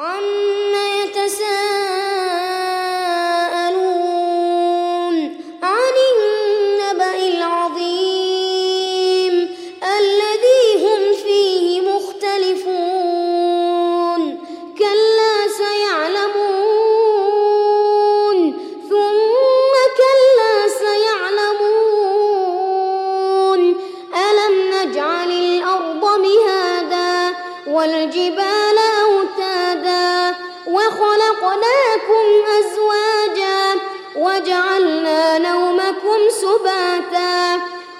On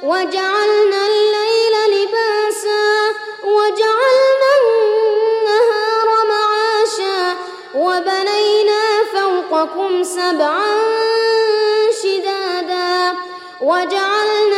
وجعلنا الليل لباسا وجعلنا النهار معاشا وبنينا فوقكم سبعا شدادا وجعلنا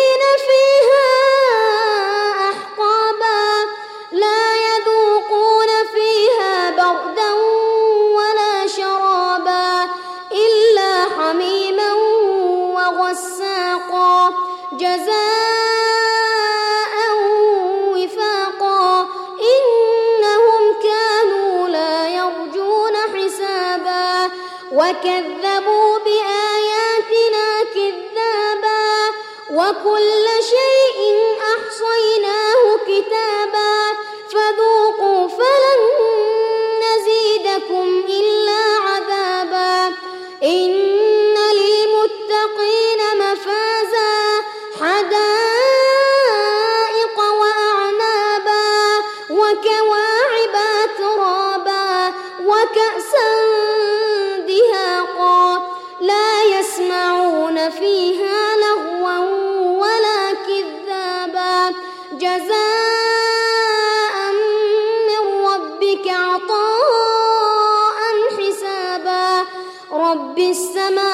جزاء وكذبوا بآياتنا كذابا. وكل شيء أحصيناه كتابا. حدائق وأعنابا وكواعب ترابا وكأسا يسمعون فيها لغوا ولا كذابا جزاء من ربك عطاء حسابا رب السماوات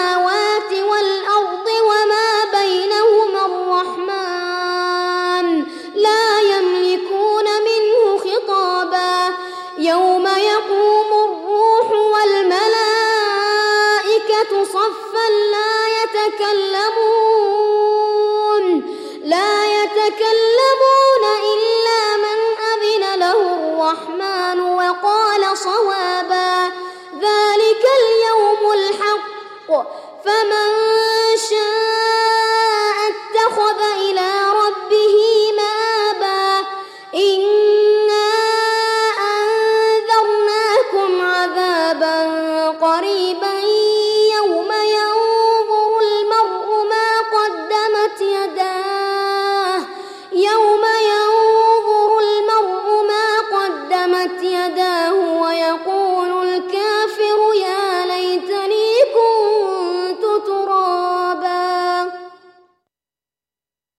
يتكلمون إلا من أذن له الرحمن وقال صوابا ذلك اليوم الحق. فمن شاء اتخذ إلى ربه مآبا. إنا أنذرناكم عذابا قريبا